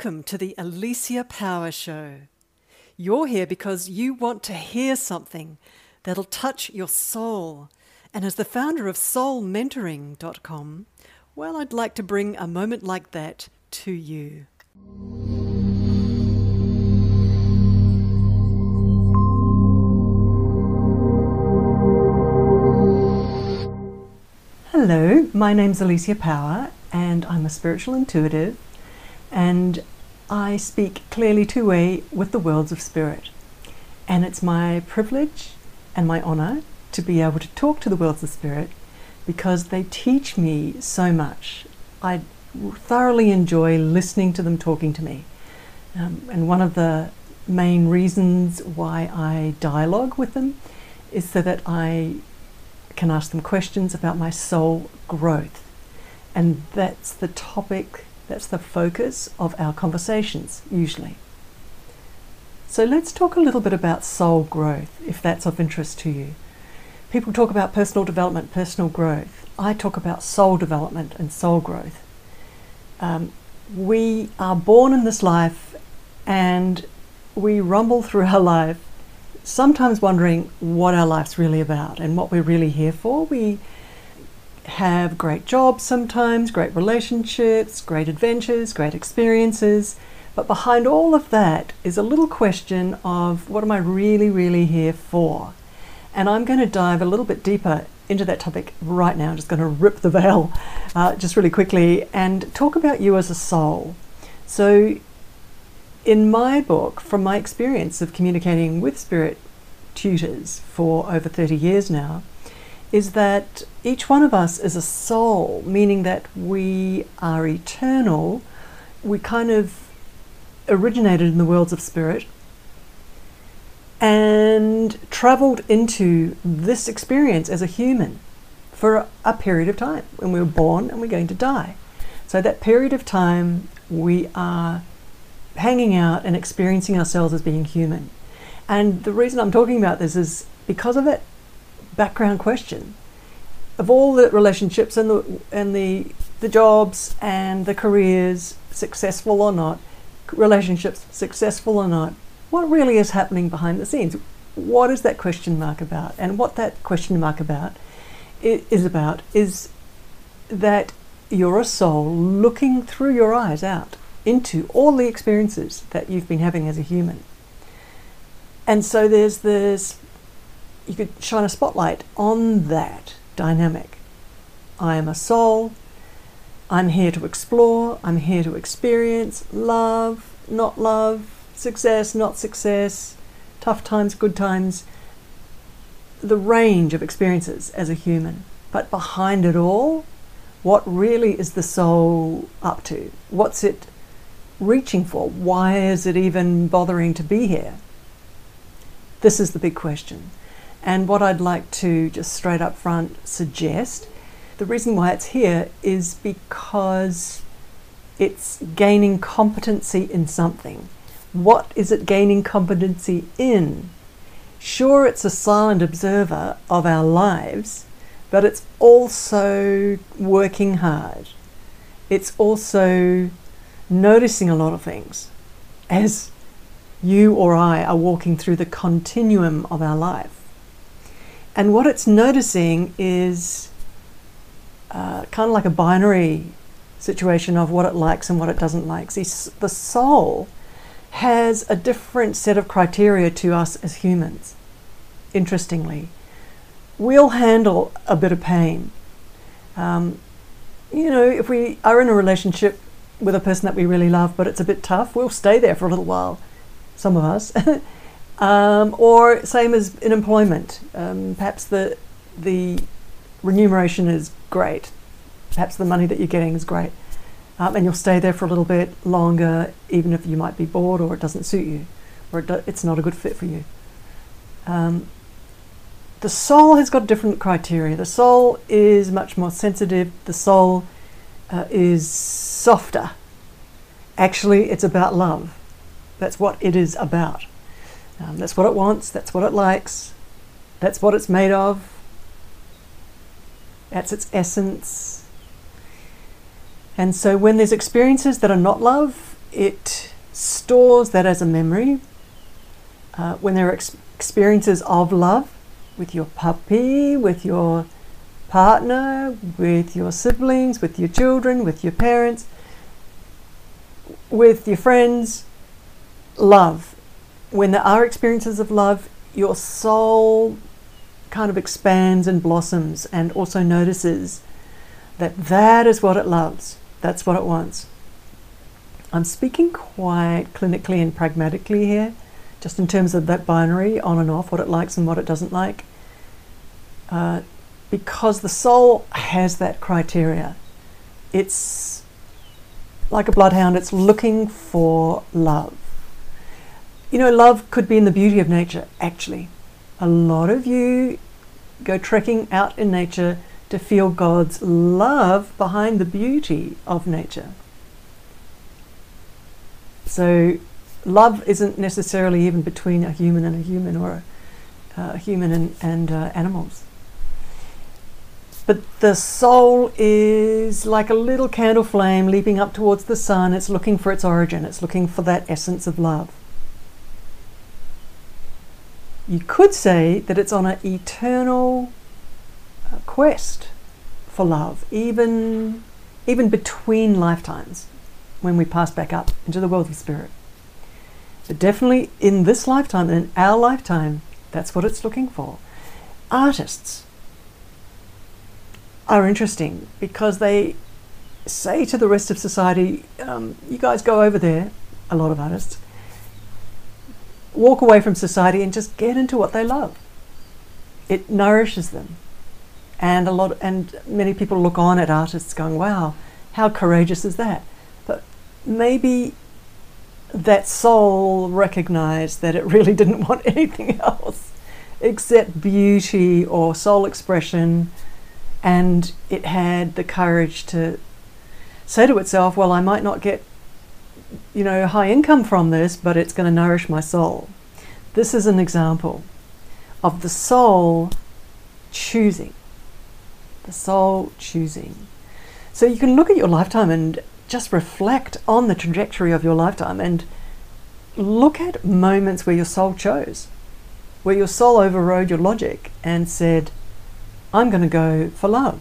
Welcome to the Alicia Power Show. You're here because you want to hear something that'll touch your soul. And as the founder of soulmentoring.com, well, I'd like to bring a moment like that to you. Hello, my name's Alicia Power, and I'm a spiritual intuitive, and I speak clearly two way with the worlds of spirit. And it's my privilege and my honor to be able to talk to the worlds of spirit because they teach me so much. I thoroughly enjoy listening to them talking to me. Um, and one of the main reasons why I dialogue with them is so that I can ask them questions about my soul growth. And that's the topic, that's the focus of our conversations, usually. So let's talk a little bit about soul growth, if that's of interest to you. People talk about personal development, personal growth. I talk about soul development and soul growth. Um, we are born in this life and we rumble through our life sometimes wondering what our life's really about and what we're really here for. We have great jobs sometimes, great relationships, great adventures, great experiences. But behind all of that is a little question of what am I really, really here for? And I'm going to dive a little bit deeper into that topic right now. I'm just going to rip the veil uh, just really quickly and talk about you as a soul. So, in my book, from my experience of communicating with spirit tutors for over 30 years now, is that each one of us is a soul, meaning that we are eternal. We kind of originated in the worlds of spirit and traveled into this experience as a human for a period of time when we were born and we're going to die. So, that period of time, we are hanging out and experiencing ourselves as being human. And the reason I'm talking about this is because of that background question of all the relationships and the and the the jobs and the careers, successful or not, relationships successful or not, what really is happening behind the scenes? What is that question mark about? And what that question mark about is about is that you're a soul looking through your eyes out into all the experiences that you've been having as a human. And so there's this, you could shine a spotlight on that dynamic. I am a soul. I'm here to explore. I'm here to experience love, not love, success, not success, tough times, good times, the range of experiences as a human. But behind it all, what really is the soul up to? What's it reaching for? Why is it even bothering to be here? This is the big question. And what I'd like to just straight up front suggest the reason why it's here is because it's gaining competency in something. What is it gaining competency in? Sure, it's a silent observer of our lives, but it's also working hard. It's also noticing a lot of things as you or I are walking through the continuum of our life. And what it's noticing is uh, kind of like a binary situation of what it likes and what it doesn't like. See, the soul has a different set of criteria to us as humans, interestingly. We'll handle a bit of pain. Um, you know, if we are in a relationship with a person that we really love, but it's a bit tough, we'll stay there for a little while, some of us. um, or same as in employment, um, perhaps the the remuneration is great, perhaps the money that you're getting is great, um, and you'll stay there for a little bit longer, even if you might be bored or it doesn't suit you, or it do- it's not a good fit for you. Um, the soul has got different criteria. The soul is much more sensitive. The soul uh, is softer. Actually, it's about love. That's what it is about. Um, that's what it wants, that's what it likes, that's what it's made of, that's its essence. And so, when there's experiences that are not love, it stores that as a memory. Uh, when there are ex- experiences of love with your puppy, with your partner, with your siblings, with your children, with your parents, with your friends, love. When there are experiences of love, your soul kind of expands and blossoms and also notices that that is what it loves. That's what it wants. I'm speaking quite clinically and pragmatically here, just in terms of that binary on and off, what it likes and what it doesn't like. Uh, because the soul has that criteria. It's like a bloodhound, it's looking for love. You know, love could be in the beauty of nature, actually. A lot of you go trekking out in nature to feel God's love behind the beauty of nature. So, love isn't necessarily even between a human and a human or a, a human and, and uh, animals. But the soul is like a little candle flame leaping up towards the sun. It's looking for its origin, it's looking for that essence of love. You could say that it's on an eternal uh, quest for love, even, even between lifetimes when we pass back up into the world of spirit. But definitely in this lifetime, in our lifetime, that's what it's looking for. Artists are interesting because they say to the rest of society, um, you guys go over there, a lot of artists, walk away from society and just get into what they love. It nourishes them. And a lot and many people look on at artists going, Wow, how courageous is that? But maybe that soul recognized that it really didn't want anything else except beauty or soul expression and it had the courage to say to itself, well, I might not get, you know, high income from this, but it's going to nourish my soul. This is an example of the soul choosing. The soul choosing. So you can look at your lifetime and just reflect on the trajectory of your lifetime and look at moments where your soul chose, where your soul overrode your logic and said, I'm going to go for love.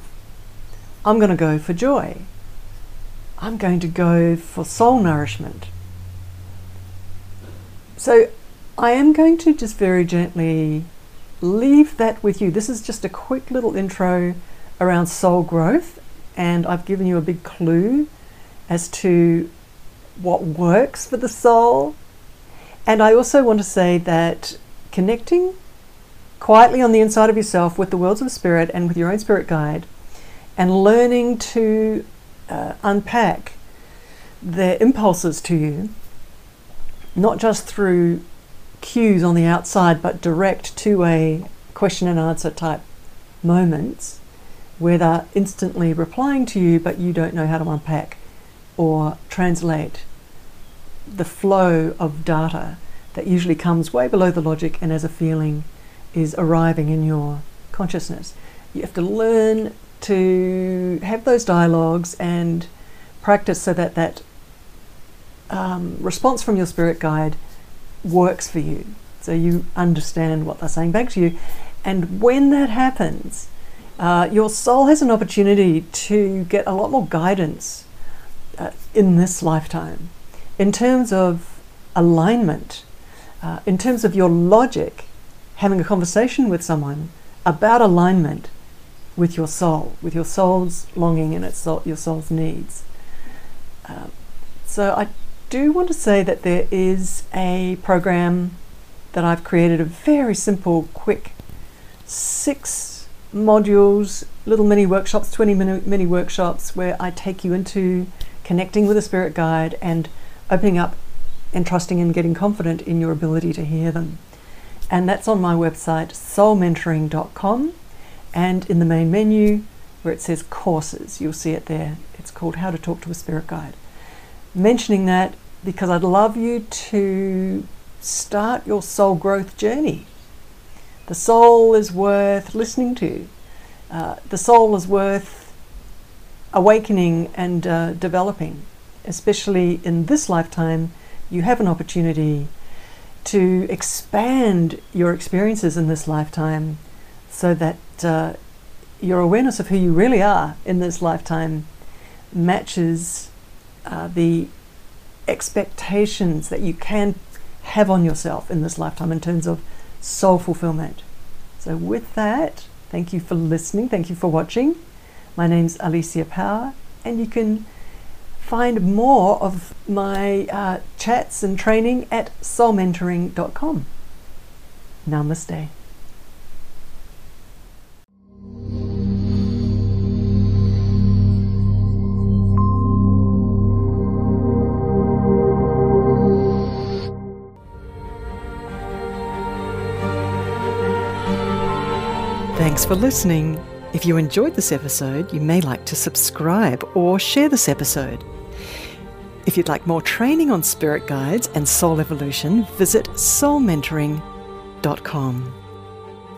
I'm going to go for joy. I'm going to go for soul nourishment. So I am going to just very gently leave that with you. This is just a quick little intro around soul growth, and I've given you a big clue as to what works for the soul. And I also want to say that connecting quietly on the inside of yourself with the worlds of spirit and with your own spirit guide, and learning to uh, unpack their impulses to you, not just through cues on the outside, but direct to a question and answer type moments where they're instantly replying to you, but you don't know how to unpack or translate the flow of data that usually comes way below the logic and as a feeling is arriving in your consciousness. You have to learn to have those dialogues and practice so that that um, response from your spirit guide works for you. So you understand what they're saying back to you. And when that happens, uh, your soul has an opportunity to get a lot more guidance uh, in this lifetime in terms of alignment, uh, in terms of your logic having a conversation with someone about alignment with your soul, with your soul's longing and its your soul's needs. Um, so I do want to say that there is a program that I've created, a very simple, quick, six modules, little mini workshops, 20 mini, mini workshops, where I take you into connecting with a spirit guide and opening up and trusting and getting confident in your ability to hear them and that's on my website soulmentoring.com and in the main menu where it says courses you'll see it there. It's called how to talk to a spirit guide. Mentioning that because I'd love you to start your soul growth journey. The soul is worth listening to. Uh, the soul is worth awakening and uh, developing especially in this lifetime, you have an opportunity to expand your experiences in this lifetime so uh, your awareness of who you really are in this lifetime matches uh, the expectations that you can have on yourself in this lifetime in terms of soul fulfillment. So, with that, thank you for listening, thank you for watching. My name's Alicia Power, and you can find more of my uh, chats and training at soulmentoring.com. Namaste. Thanks for listening. If you enjoyed this episode, you may like to subscribe or share this episode. If you'd like more training on spirit guides and soul evolution, visit soulmentoring.com.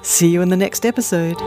See you in the next episode.